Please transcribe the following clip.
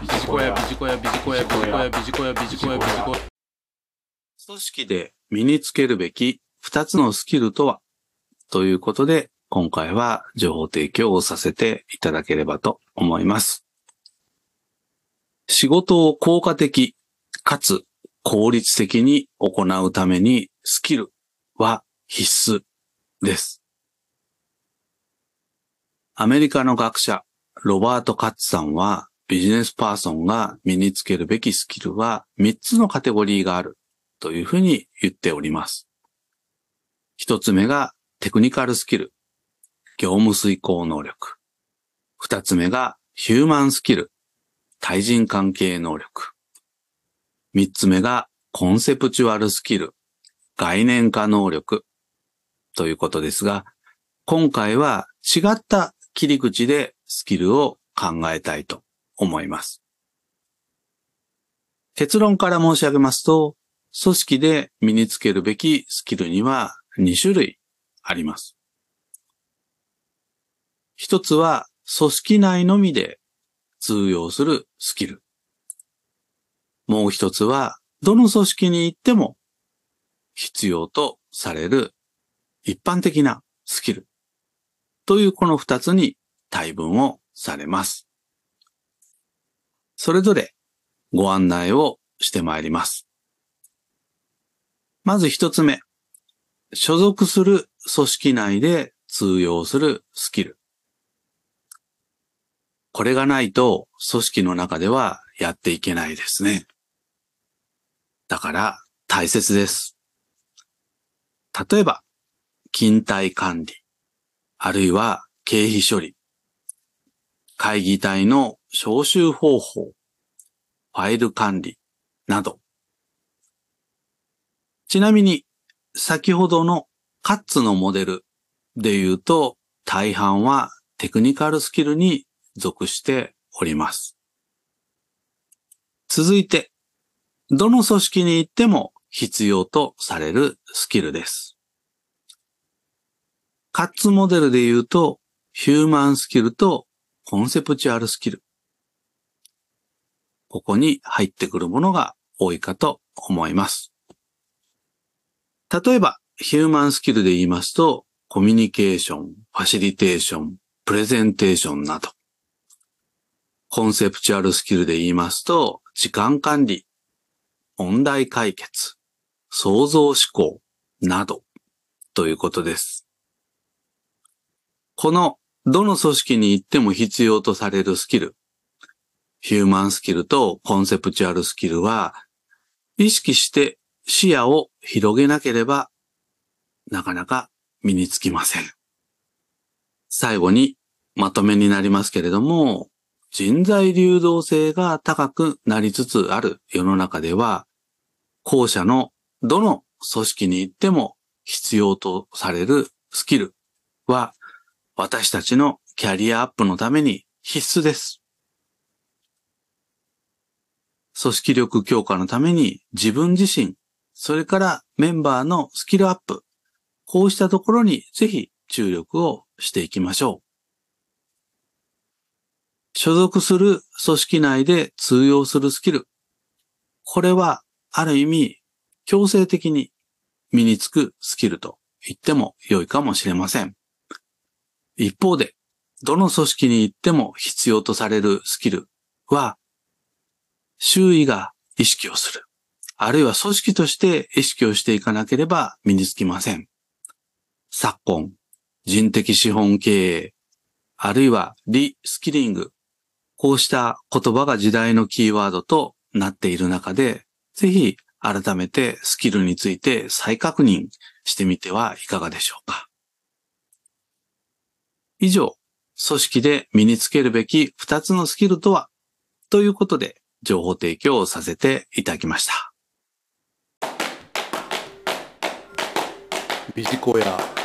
ビジコヤ、ビジコヤ、ビジコヤ、ビジコヤ、ビジコヤ、ビジコヤ、ビジコヤ。組織で身につけるべき二つのスキルとは？ということで、今回は情報提供をさせていただければと思います。仕事を効果的かつ効率的に行うためにスキルは必須です。アメリカの学者ロバート・カッツさんはビジネスパーソンが身につけるべきスキルは3つのカテゴリーがあるというふうに言っております。一つ目がテクニカルスキル、業務遂行能力。二つ目がヒューマンスキル、対人関係能力。三つ目がコンセプチュアルスキル、概念化能力。ということですが、今回は違った切り口でスキルを考えたいと思います。結論から申し上げますと、組織で身につけるべきスキルには2種類あります。一つは組織内のみで通用するスキル。もう一つはどの組織に行っても必要とされる一般的なスキル。というこの二つに対分をされます。それぞれご案内をしてまいります。まず一つ目。所属する組織内で通用するスキル。これがないと組織の中ではやっていけないですね。だから大切です。例えば、勤怠管理、あるいは経費処理、会議体の招集方法、ファイル管理など。ちなみに、先ほどのカッツのモデルで言うと、大半はテクニカルスキルに属しております。続いて、どの組織に行っても必要とされるスキルです。カッツモデルで言うと、ヒューマンスキルとコンセプチュアルスキル。ここに入ってくるものが多いかと思います。例えば、ヒューマンスキルで言いますと、コミュニケーション、ファシリテーション、プレゼンテーションなど。コンセプチュアルスキルで言いますと、時間管理、問題解決、創造思考などということです。このどの組織に行っても必要とされるスキル、ヒューマンスキルとコンセプチュアルスキルは、意識して視野を広げなければ、なかなか身につきません。最後にまとめになりますけれども、人材流動性が高くなりつつある世の中では、後者のどの組織に行っても必要とされるスキルは、私たちのキャリアアップのために必須です。組織力強化のために自分自身、それからメンバーのスキルアップ、こうしたところにぜひ注力をしていきましょう。所属する組織内で通用するスキル。これはある意味強制的に身につくスキルと言っても良いかもしれません。一方で、どの組織に行っても必要とされるスキルは、周囲が意識をする。あるいは組織として意識をしていかなければ身につきません。昨今、人的資本経営、あるいはリスキリング、こうした言葉が時代のキーワードとなっている中で、ぜひ改めてスキルについて再確認してみてはいかがでしょうか。以上、組織で身につけるべき2つのスキルとは？ということで情報提供をさせていただきました。ビジコヤ。